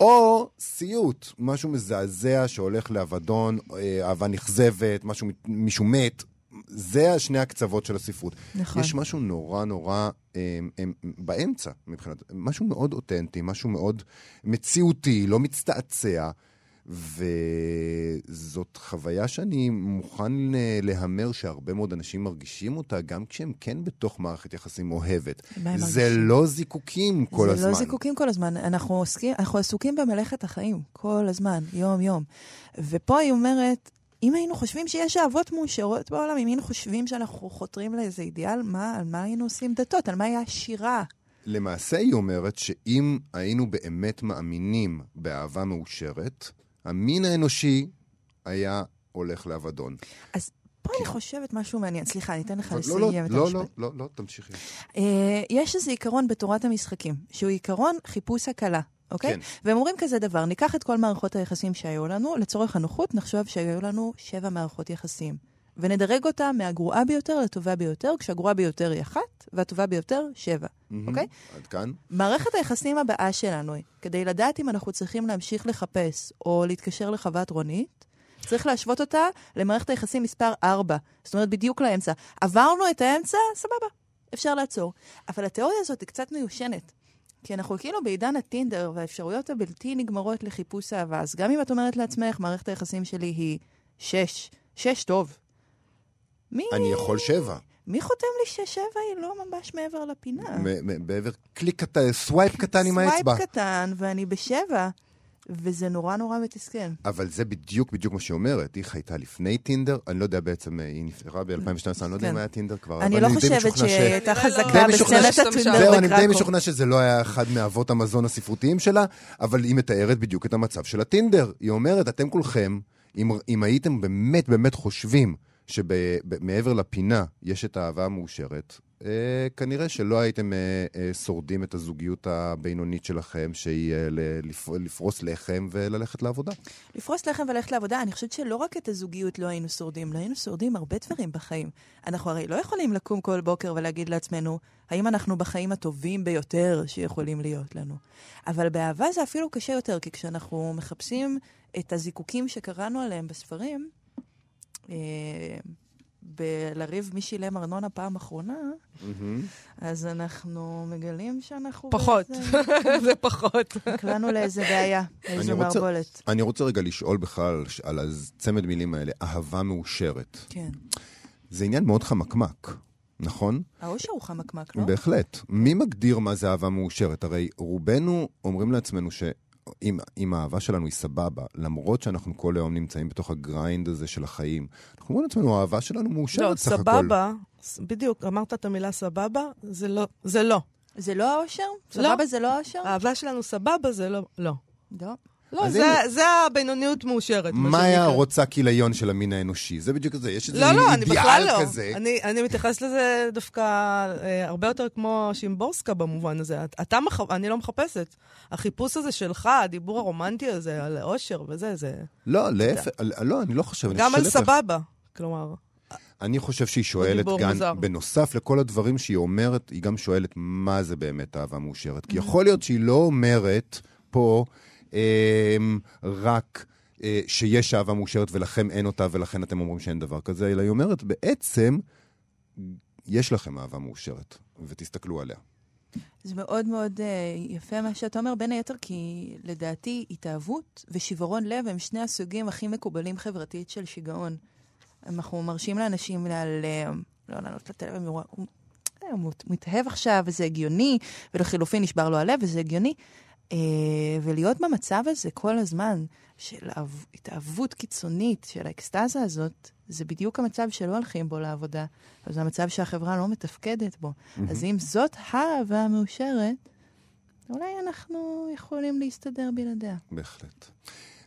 או סיוט, משהו מזעזע שהולך לאבדון, אה, אהבה נכזבת, משהו, מישהו מת. זה שני הקצוות של הספרות. נכון. יש משהו נורא נורא אה, אה, באמצע, מבחינת, משהו מאוד אותנטי, משהו מאוד מציאותי, לא מצטעצע. וזאת חוויה שאני מוכן אה, להמר שהרבה מאוד אנשים מרגישים אותה, גם כשהם כן בתוך מערכת יחסים אוהבת. זה מרגישים? לא זיקוקים כל זה הזמן. לא זיקוקים כל הזמן, אנחנו, עוסקים, אנחנו עסוקים במלאכת החיים כל הזמן, יום-יום. ופה היא אומרת, אם היינו חושבים שיש אהבות מאושרות בעולם, אם היינו חושבים שאנחנו חותרים לאיזה אידיאל, מה, על מה היינו עושים דתות? על מה היה השירה? למעשה היא אומרת שאם היינו באמת מאמינים באהבה מאושרת, המין האנושי היה הולך לאבדון. אז פה אני חושבת משהו מעניין. סליחה, אני אתן לך לא, לסיים לא, את לא, המשפט. לא, לא, לא, תמשיכי. אה, יש איזה עיקרון בתורת המשחקים, שהוא עיקרון חיפוש הקלה, אוקיי? כן. והם אומרים כזה דבר, ניקח את כל מערכות היחסים שהיו לנו, לצורך הנוחות נחשוב שהיו לנו שבע מערכות יחסים. ונדרג אותה מהגרועה ביותר לטובה ביותר, כשהגרועה ביותר היא אחת, והטובה ביותר שבע, אוקיי? עד כאן? מערכת היחסים הבאה שלנו היא, כדי לדעת אם אנחנו צריכים להמשיך לחפש או להתקשר לחוות רונית, צריך להשוות אותה למערכת היחסים מספר 4. זאת אומרת, בדיוק לאמצע. עברנו את האמצע, סבבה, אפשר לעצור. אבל התיאוריה הזאת היא קצת מיושנת. כי אנחנו כאילו בעידן הטינדר והאפשרויות הבלתי נגמרות לחיפוש אהבה. אז גם אם את אומרת לעצמך, מערכת היחסים שלי היא 6, 6 טוב. מי, אני יכול שבע. מי חותם לי ששבע היא לא ממש מעבר לפינה? מ- מ- בעבר קליק קטן, swipe קטן עם האצבע. swipe קטן, ואני בשבע, וזה נורא נורא מתסכל. אבל זה בדיוק בדיוק מה שהיא אומרת. היא חייתה לפני טינדר, אני לא יודע בעצם, היא נפטרה ב-2012, אני לא יודע כן. אם היה טינדר כבר. אני לא חושבת שהיא ש- הייתה חזקה בסצנת הטינדר זהו, אני די. משוכנע שזה לא היה אחד מאבות המזון הספרותיים שלה, אבל היא מתארת בדיוק את המצב של הטינדר. היא אומרת, אתם כולכם, אם, אם הייתם באמת באמת חושבים שמעבר לפינה יש את האהבה המאושרת, אה, כנראה שלא הייתם אה, אה, שורדים את הזוגיות הבינונית שלכם, שהיא אה, לפ, לפרוס לחם וללכת לעבודה. לפרוס לחם וללכת לעבודה, אני חושבת שלא רק את הזוגיות לא היינו שורדים, לא היינו שורדים הרבה דברים בחיים. אנחנו הרי לא יכולים לקום כל בוקר ולהגיד לעצמנו, האם אנחנו בחיים הטובים ביותר שיכולים להיות לנו. אבל באהבה זה אפילו קשה יותר, כי כשאנחנו מחפשים את הזיקוקים שקראנו עליהם בספרים, בלריב מי שילם ארנונה פעם אחרונה, אז אנחנו מגלים שאנחנו... פחות. [LAUGHS] זה פחות. נקלענו לאיזה בעיה, רוצה- מערבולת. אני רוצה רגע לשאול בכלל על הצמד מילים האלה, אהבה מאושרת. כן. זה עניין מאוד חמקמק, נכון? האושר הוא חמקמק, לא? בהחלט. מי מגדיר מה זה אהבה מאושרת? הרי רובנו אומרים לעצמנו שאם אם האהבה שלנו היא סבבה, למרות שאנחנו כל היום נמצאים בתוך הגריינד הזה של החיים, אנחנו אומרים לעצמנו, האהבה שלנו מאושרת לא, סך הכל. סבבה, ס- בדיוק, אמרת את המילה סבבה, זה לא. זה לא. זה לא האושר? לא. סבבה זה לא האושר? האהבה שלנו סבבה, זה לא. לא. לא. לא, זה- הנה, זה הבינוניות מאושרת. שנקרא. רוצה כיליון של המין האנושי? זה בדיוק זה, יש איזה לא, לא, אני בכלל לא. כזה. אני, אני מתייחס לזה דווקא אה, הרבה יותר כמו שימבורסקה במובן הזה. את- אתה, מח... אני לא מחפשת. החיפוש הזה שלך, הדיבור הרומנטי הזה על אושר וזה, זה... לא, להפך, לא, אני לא חושב. גם על. סבבה. כלומר, אני חושב שהיא שואלת כאן, מוזר. בנוסף לכל הדברים שהיא אומרת, היא גם שואלת מה זה באמת אהבה מאושרת. כי יכול להיות שהיא לא אומרת פה רק אה, שיש אהבה מאושרת ולכם אין אותה ולכן אתם אומרים שאין דבר כזה, אלא היא אומרת, בעצם, יש לכם אהבה מאושרת, ותסתכלו עליה. זה מאוד מאוד uh, יפה מה שאתה אומר, בין היתר כי לדעתי התאהבות ושברון לב הם שני הסוגים הכי מקובלים חברתית של שיגעון. אנחנו מרשים לאנשים להיעלם, לא לענות לטלפון, הוא מתאהב עכשיו וזה הגיוני, ולחילופין נשבר לו הלב וזה הגיוני. Uh, ולהיות במצב הזה כל הזמן של אהב- התאהבות קיצונית, של האקסטזה הזאת, זה בדיוק המצב שלא הולכים בו לעבודה. אבל זה המצב שהחברה לא מתפקדת בו. אז אם זאת האהבה המאושרת, אולי אנחנו יכולים להסתדר בלעדיה. בהחלט.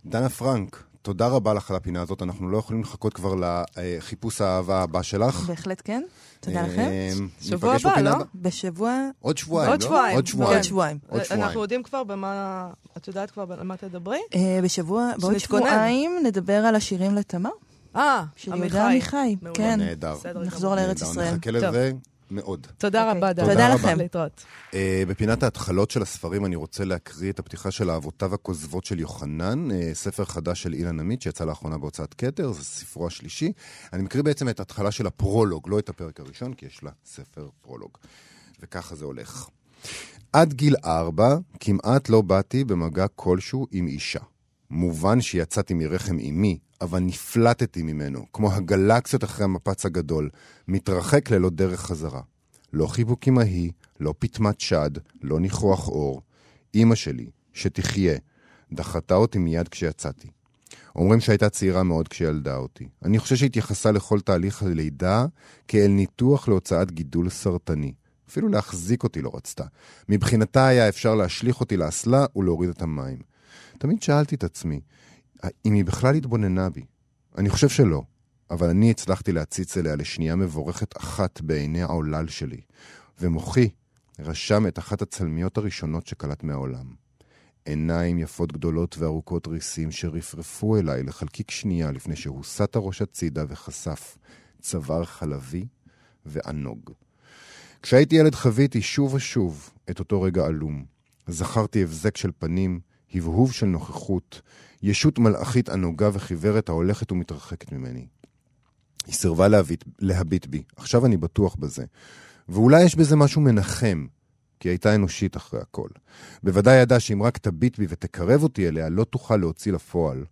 דנה פרנק, תודה רבה לך על הפינה הזאת. אנחנו לא יכולים לחכות כבר לחיפוש האהבה הבא שלך. בהחלט כן. תודה לכם. אה, שבוע ניפגש הבא, לא? בשבוע... עוד שבועיים, לא? עוד שבועיים. עוד שבועיים. עוד שבועיים. אנחנו יודעים כבר במה... את יודעת כבר על מה תדברי? אה, בשבוע, בעוד. שבועיים נדבר על השירים לתמר, אה, של יהודה עמיחי. מעולה. כן. נהדר. נחזור. לארץ ישראל. נחכה. לזה מאוד. תודה אוקיי. רבה, דנה. תודה לכם. להתראות. אה, בפינת ההתחלות של הספרים אני רוצה להקריא את הפתיחה של אהבותיו הכוזבות של יוחנן, אה, ספר חדש של אילן עמית שיצא לאחרונה בהוצאת כתר, זה ספרו השלישי. אני מקריא בעצם את ההתחלה של הפרולוג, לא את הפרק הראשון, כי יש לה ספר פרולוג. וככה זה הולך. עד גיל ארבע כמעט לא באתי במגע כלשהו עם אישה. מובן שיצאתי מרחם אמי, אבל נפלטתי ממנו, כמו הגלקסיות אחרי המפץ הגדול, מתרחק ללא דרך חזרה. לא חיבוק אמהי, לא פטמת שד, לא ניחוח אור. אמא שלי, שתחיה, דחתה אותי מיד כשיצאתי. אומרים שהייתה צעירה מאוד כשילדה אותי. אני חושב שהתייחסה לכל תהליך הלידה כאל ניתוח להוצאת גידול סרטני. אפילו להחזיק אותי לא רצתה. מבחינתה היה אפשר להשליך אותי לאסלה ולהוריד את המים. תמיד שאלתי את עצמי, אם היא בכלל התבוננה בי. אני חושב שלא, אבל אני הצלחתי להציץ אליה לשנייה מבורכת אחת בעיני העולל שלי, ומוחי רשם את אחת הצלמיות הראשונות שקלט מהעולם. עיניים יפות גדולות וארוכות ריסים שרפרפו אליי לחלקיק שנייה לפני שהוסט הראש הצידה וחשף צוואר חלבי וענוג. כשהייתי ילד חוויתי שוב ושוב את אותו רגע עלום. זכרתי הבזק של פנים, הבהוב של נוכחות, ישות מלאכית ענוגה וחיוורת ההולכת ומתרחקת ממני. היא סירבה להביט, להביט בי, עכשיו אני בטוח בזה. ואולי יש בזה משהו מנחם, כי הייתה אנושית אחרי הכל. בוודאי ידעה שאם רק תביט בי ותקרב אותי אליה, לא תוכל להוציא לפועל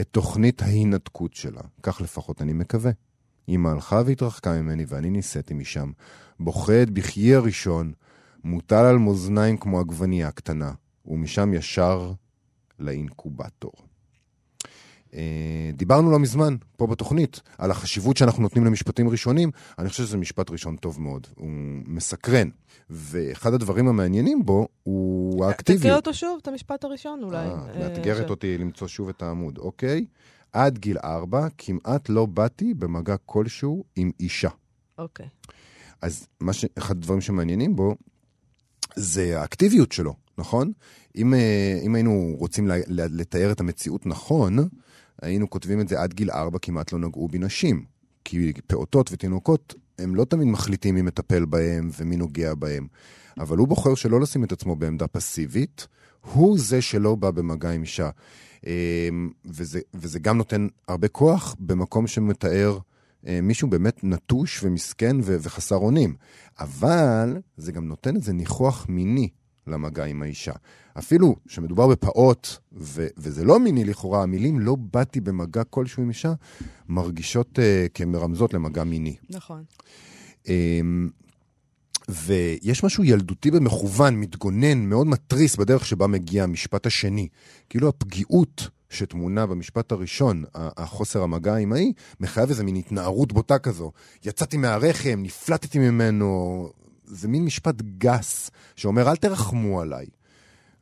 את תוכנית ההינתקות שלה. כך לפחות אני מקווה. אמא הלכה והתרחקה ממני ואני נישאתי משם, בוכה את בכיי הראשון, מוטל על מאזניים כמו עגבנייה קטנה, ומשם ישר לאינקובטור. אה, דיברנו לא מזמן, פה בתוכנית, על החשיבות שאנחנו נותנים למשפטים ראשונים. אני חושב שזה משפט ראשון טוב מאוד, הוא מסקרן. ואחד הדברים המעניינים בו הוא תקריא האקטיביות. אותו שוב, את המשפט הראשון אולי. אה, אה, מאתגרת אותי למצוא שוב את העמוד, אוקיי? עד גיל ארבע כמעט לא באתי במגע כלשהו עם אישה. אוקיי. אז מה ש... אחד הדברים שמעניינים בו זה האקטיביות שלו, נכון? אם, אה, אם היינו רוצים לתאר את המציאות נכון, היינו כותבים את זה עד גיל ארבע כמעט לא נגעו בי נשים. כי פעוטות ותינוקות, הם לא תמיד מחליטים מי מטפל בהם ומי נוגע בהם. אבל הוא בוחר שלא לשים את עצמו בעמדה פסיבית, הוא זה שלא בא במגע עם אישה. אה, וזה, וזה גם נותן הרבה כוח במקום שמתאר אה, מישהו באמת נטוש ומסכן וחסר אונים. אבל זה גם נותן איזה ניחוח מיני למגע עם האישה. אפילו שמדובר בפעוט, ו- וזה לא מיני לכאורה, המילים לא באתי במגע כלשהו עם אישה, מרגישות uh, כמרמזות למגע מיני. נכון. Um, ויש משהו ילדותי במכוון, מתגונן, מאוד מתריס בדרך שבה מגיע המשפט השני. כאילו הפגיעות שטמונה במשפט הראשון, החוסר המגע האמהי, מחייב איזה מין התנערות בוטה כזו. יצאתי מהרחם, נפלטתי ממנו, זה מין משפט גס, שאומר, אל תרחמו עליי.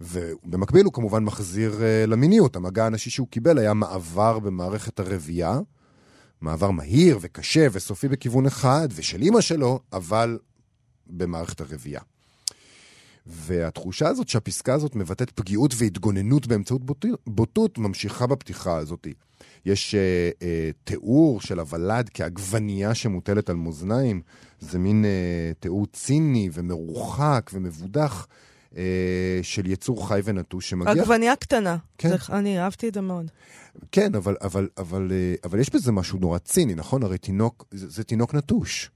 ובמקביל הוא כמובן מחזיר uh, למיניות. המגע הנשי שהוא קיבל היה מעבר במערכת הרבייה, מעבר מהיר וקשה וסופי בכיוון אחד, ושל אימא שלו, אבל במערכת הרבייה. והתחושה הזאת שהפסקה הזאת מבטאת פגיעות והתגוננות באמצעות בוטות, ממשיכה בפתיחה הזאת. יש uh, uh, תיאור של הוולד כעגבנייה שמוטלת על מאזניים, זה מין uh, תיאור ציני ומרוחק ומבודח uh, של יצור חי ונטוש שמגיע... עגבנייה קטנה. כן. זה, אני אהבתי את זה מאוד. כן, אבל, אבל, אבל, uh, אבל יש בזה משהו נורא ציני, נכון? הרי תינוק, זה, זה תינוק נטוש.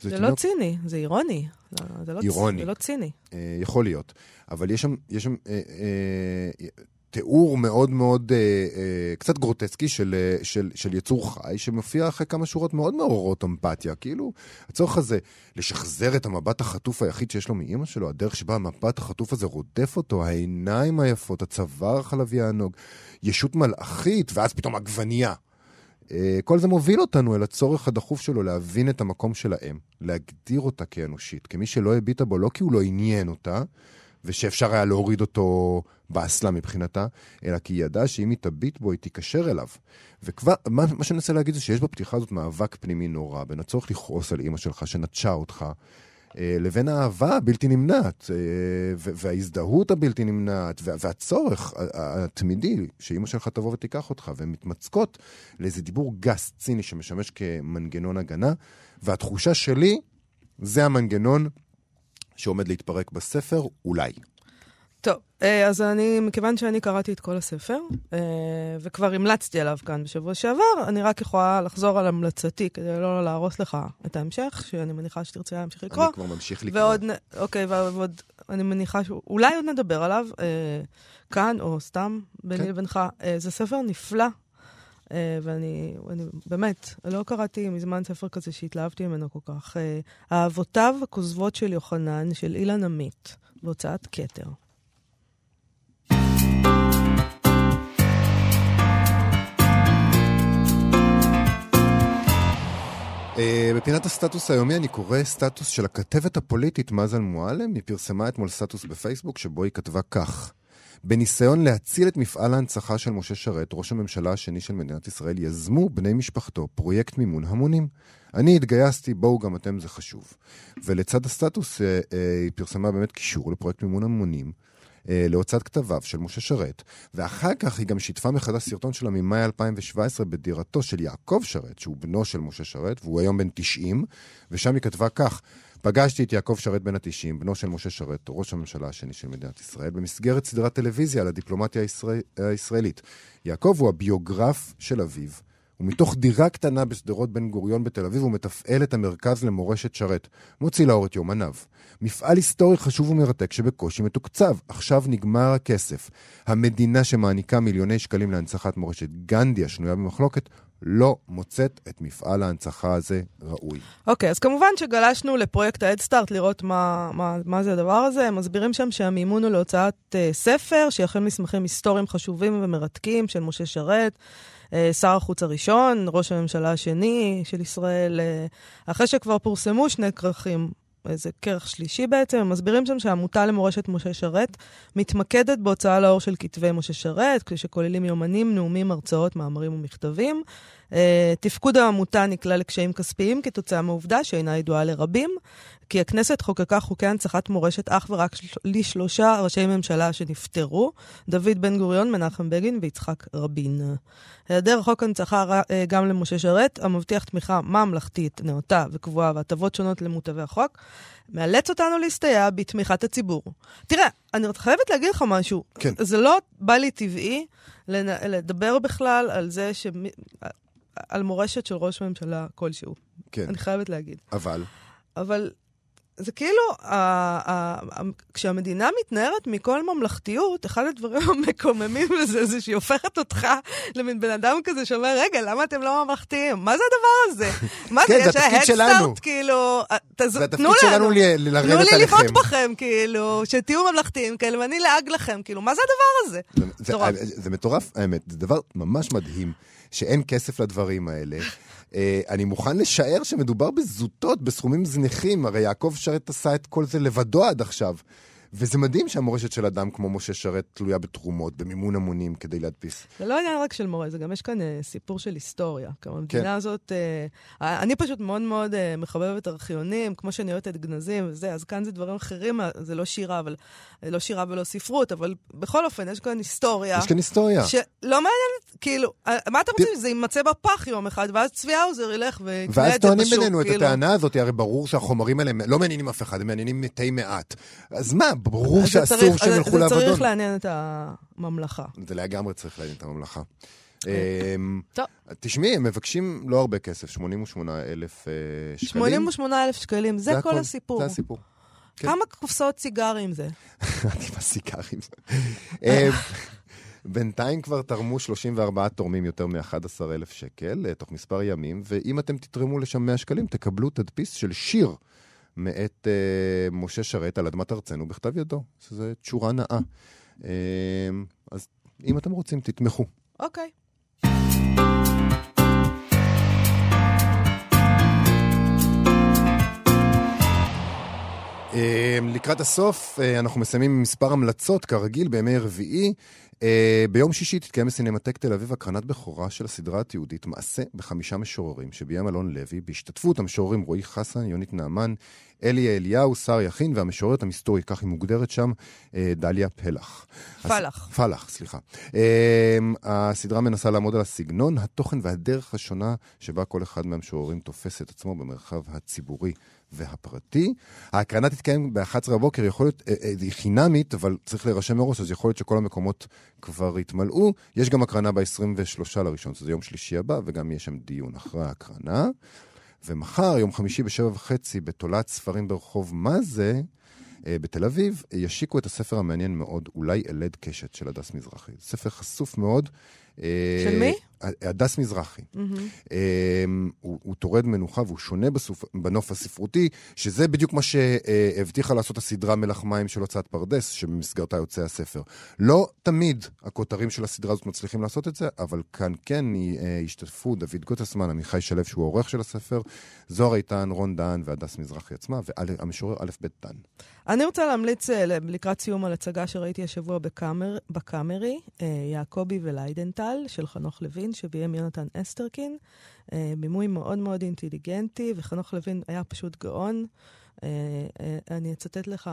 זה, זה לא ציני, זה אירוני. זה לא, אירוני. זה לא ציני. אה, יכול להיות. אבל יש שם, יש שם אה, אה, תיאור מאוד מאוד, אה, אה, קצת גרוטסקי של, אה, של, של יצור חי, שמופיע אחרי כמה שורות מאוד מעוררות אמפתיה. כאילו, הצורך הזה לשחזר את המבט החטוף היחיד שיש לו מאימא שלו, הדרך שבה המבט החטוף הזה רודף אותו, העיניים היפות, הצוואר החלבי הענוג, ישות מלאכית, ואז פתאום עגבנייה. אה, כל זה מוביל אותנו אל הצורך הדחוף שלו להבין את המקום של האם, להגדיר אותה כאנושית, כמי שלא הביטה בו לא כי הוא לא עניין אותה, ושאפשר היה להוריד אותו באסלה מבחינתה, אלא כי היא ידעה שאם היא תביט בו, היא תיקשר אליו. וכבר, מה, מה שאני מנסה להגיד זה שיש בפתיחה הזאת מאבק פנימי נורא, בין הצורך לכעוס על אימא שלך שנטשה אותך, אה, לבין האהבה הבלתי נמנעת, אה, וההזדהות הבלתי נמנעת, והצורך התמידי שאימא שלך תבוא ותיקח אותך, והן מתמצקות לאיזה דיבור גס, ציני, שמשמש כמנגנון הגנה, והתחושה שלי, זה המנגנון שעומד להתפרק בספר, אולי. טוב, אה, אז אני, מכיוון שאני קראתי את כל הספר, אה, וכבר המלצתי עליו כאן בשבוע שעבר, אני רק יכולה לחזור על המלצתי כדי לא להרוס לך את ההמשך, שאני מניחה שתרצה להמשיך לקרוא. אני כבר ממשיך לקרוא. ועוד, אוקיי, ועוד, אני מניחה שאולי עוד נדבר עליו אה, כאן, או סתם ביני כן. לבינך. זה ספר נפלא, ואני אני, באמת, לא קראתי מזמן ספר כזה שהתלהבתי ממנו כל כך. אהבותיו הכוזבות של יוחנן, של אילן עמית, בהוצאת כתר. Uh, בפינת הסטטוס היומי אני קורא סטטוס של הכתבת הפוליטית מזל מועלם. היא פרסמה אתמול סטטוס בפייסבוק שבו היא כתבה כך: בניסיון להציל את מפעל ההנצחה של משה שרת, ראש הממשלה השני של מדינת ישראל, יזמו בני משפחתו פרויקט מימון המונים. אני התגייסתי, בואו גם אתם, זה חשוב. ולצד הסטטוס uh, uh, היא פרסמה באמת קישור לפרויקט מימון המונים. אה, להוצאת כתביו של משה שרת, ואחר כך היא גם שיתפה מחדש סרטון שלה ממאי 2017 בדירתו של יעקב שרת, שהוא בנו של משה שרת, והוא היום בן 90, ושם היא כתבה כך: פגשתי את יעקב שרת בן ה-90, בנו של משה שרת, ראש הממשלה השני של מדינת ישראל, במסגרת סדרת טלוויזיה על הדיפלומטיה הישראל... הישראלית. יעקב הוא הביוגרף של אביו, ומתוך דירה קטנה בשדרות בן גוריון בתל אביב הוא מתפעל את המרכז למורשת שרת. מוציא לאור את יומניו. מפעל היסטורי חשוב ומרתק שבקושי מתוקצב. עכשיו נגמר הכסף. המדינה שמעניקה מיליוני שקלים להנצחת מורשת גנדי השנויה במחלוקת לא מוצאת את מפעל ההנצחה הזה ראוי. אוקיי, okay, אז כמובן שגלשנו לפרויקט ההדסטארט לראות מה, מה, מה זה הדבר הזה. הם מסבירים שם שהמימון הוא להוצאת uh, ספר, שיכיל מסמכים היסטוריים חשובים ומרתקים של משה שרת. אה, שר החוץ הראשון, ראש הממשלה השני של ישראל, אה, אחרי שכבר פורסמו שני כרכים איזה כרך שלישי בעצם, הם מסבירים שם שהעמותה למורשת משה שרת מתמקדת בהוצאה לאור של כתבי משה שרת, שכוללים יומנים, נאומים, הרצאות, מאמרים ומכתבים. Uh, תפקוד העמותה נקלע לקשיים כספיים כתוצאה מעובדה שאינה ידועה לרבים, כי הכנסת חוקקה חוקי הנצחת מורשת אך ורק לשלושה ראשי ממשלה שנפטרו, דוד בן גוריון, מנחם בגין ויצחק רבין. היעדר חוק הנצחה אה, גם למשה שרת, המבטיח תמיכה ממלכתית, נאותה וקבועה והטבות שונות למוטבי החוק, מאלץ אותנו להסתייע בתמיכת הציבור. תראה, אני חייבת להגיד לך משהו. כן. זה לא בא לי טבעי לדבר בכלל על זה ש... על מורשת של ראש ממשלה כלשהו. כן. אני חייבת להגיד. אבל? אבל זה כאילו, ה, ה, ה, כשהמדינה מתנערת מכל ממלכתיות, אחד הדברים [LAUGHS] המקוממים בזה זה שהיא הופכת אותך למין בן אדם כזה שאומר, רגע, למה אתם לא ממלכתיים? מה זה הדבר הזה? מה כן, זה התפקיד שלנו. כאילו, תז... זה התפקיד שלנו לרדת עליכם. תנו לי לבעוט בכם, כאילו, שתהיו ממלכתיים כאלה, ואני לאג לכם, כאילו, מה זה הדבר הזה? זה, זה, זה מטורף, האמת, זה דבר ממש מדהים, שאין כסף לדברים האלה. אה, אני מוכן לשער שמדובר בזוטות, בסכומים זניחים, הרי יעקב שרת עשה את כל זה לבדו עד עכשיו. וזה מדהים שהמורשת של אדם כמו משה שרת תלויה בתרומות, במימון המונים כדי להדפיס. זה לא עניין רק של מורה, זה גם יש כאן אה, סיפור של היסטוריה. כלומר, כן. המדינה הזאת, אה, אני פשוט מאוד מאוד אה, מחבבת ארכיונים, כמו שאני אוהבת את גנזים וזה, אז כאן זה דברים אחרים, אה, זה לא שירה, אבל, אה, לא שירה ולא ספרות, אבל בכל אופן, יש כאן היסטוריה. יש כאן היסטוריה. שלא מעניין, כאילו, אה, מה אתה רוצה שזה יימצא בפח יום אחד, ואז צבי האוזר ילך ויקנה ואז את זה בשוק, טוענים בינינו את כאילו. הטענה הזאת, הרי ברור שהחומרים האלה לא מעניינים אף אחד, הם מעניינים מתי מעט. אז מה, ברור זה שאסור שהם ילכו זה לאבדון. צריך לעניין את הממלכה. זה לגמרי צריך לעניין את הממלכה. אוקיי. אמ, טוב. תשמעי, הם מבקשים לא הרבה כסף, 88 אלף אה, שקלים. 88 אלף שקלים, זה כל הסיפור. זה הסיפור. כן. כמה קופסאות סיגרים זה? [LAUGHS] אני בסיגרים. אה, [LAUGHS] בינתיים כבר תרמו 34 תורמים יותר מ-11,000 שקל אה, תוך מספר ימים, ואם אתם תתרמו לשם 100 שקלים, תקבלו תדפיס של שיר מאת אה, משה שרת על אדמת ארצנו בכתב ידו, שזו תשורה נאה. אה, אז אם אתם רוצים, תתמכו. אוקיי. אה, לקראת הסוף, אה, אנחנו מסיימים עם מספר המלצות, כרגיל, בימי רביעי. אה, ביום שישי תתקיים בסינמטק תל אביב הקרנת בכורה של הסדרה התיעודית מעשה בחמישה משוררים, שביים אלון לוי, בהשתתפות המשוררים רועי חסן, יונית נעמן, אלי אליהו, שר יכין, והמשוררת המסתורית, כך היא מוגדרת שם, אה, דליה פלח. פלח. פלח, סליחה. אה, הסדרה מנסה לעמוד על הסגנון, התוכן והדרך השונה שבה כל אחד מהמשוררים תופס את עצמו במרחב הציבורי והפרטי. ההקרנה תתקיים ב-11 בבוקר, יכול להיות, אה, אה, היא חינמית, אבל צריך להירשם מראש, אז יכול להיות שכל המקומות כבר יתמלאו. יש גם הקרנה ב-23 לראשון, שזה יום שלישי הבא, וגם יש שם דיון אחרי ההקרנה. ומחר, יום חמישי בשבע וחצי, בתולעת ספרים ברחוב מה זה, אה, בתל אביב, ישיקו את הספר המעניין מאוד, אולי אלד קשת של הדס מזרחי. ספר חשוף מאוד. של מי? הדס מזרחי. מהמם. אמ, הוא, הוא טורד מנוחה והוא שונה בסוף, בנוף הספרותי, שזה בדיוק מה שהבטיחה לעשות הסדרה מלח מים של הוצאת פרדס, שבמסגרתה יוצא הספר. לא תמיד הכותרים של הסדרה הזאת מצליחים לעשות את זה, אבל כאן כן אה, השתתפו דוד גוטסמן, עמיחי שלו שהוא העורך של הספר, זוהר איתן, רון דהן והדס מזרחי עצמה, והמשורר א' ב' דן. אני רוצה להמליץ אה, לקראת סיום על הצגה שראיתי השבוע בקאמר, בקאמרי, אה, יעקבי וליידנטל של חנוך לוין, שביים יונתן אסטרקין. אה, בימוי מאוד מאוד אינטליגנטי, וחנוך לוין היה פשוט גאון. אה, אה, אני אצטט לך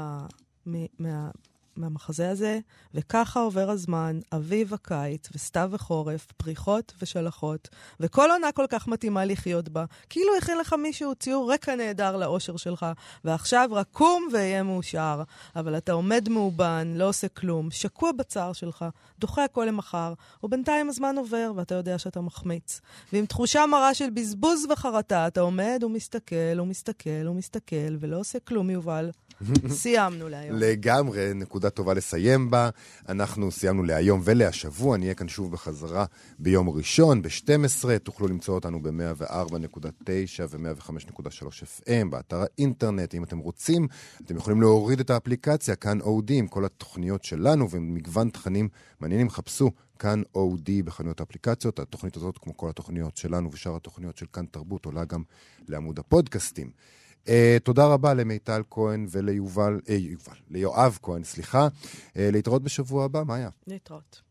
מה... מהמחזה הזה, וככה עובר הזמן, אביב וקיץ, וסתיו וחורף, פריחות ושלכות, וכל עונה כל כך מתאימה לחיות בה, כאילו הכין לך מישהו ציור רקע נהדר לאושר שלך, ועכשיו רק קום והיה מאושר. אבל אתה עומד מאובן, לא עושה כלום, שקוע בצער שלך, דוחה הכל למחר, ובינתיים הזמן עובר ואתה יודע שאתה מחמיץ. ועם תחושה מרה של בזבוז וחרטה, אתה עומד ומסתכל ומסתכל ומסתכל, ולא עושה כלום, יובל. [LAUGHS] סיימנו להיום. לגמרי, נקודה טובה לסיים בה. אנחנו סיימנו להיום ולהשבוע, נהיה כאן שוב בחזרה ביום ראשון, ב-12. תוכלו למצוא אותנו ב-104.9 ו-105.3 FM, באתר האינטרנט. אם אתם רוצים, אתם יכולים להוריד את האפליקציה, כאן אודי, עם כל התוכניות שלנו ומגוון תכנים מעניינים. חפשו כאן אודי בחנויות האפליקציות. התוכנית הזאת, כמו כל התוכניות שלנו ושאר התוכניות של כאן תרבות, עולה גם לעמוד הפודקאסטים. Uh, תודה רבה למיטל כהן וליובל, uh, יובל, ליואב כהן, סליחה. Uh, להתראות בשבוע הבא, מאיה. להתראות.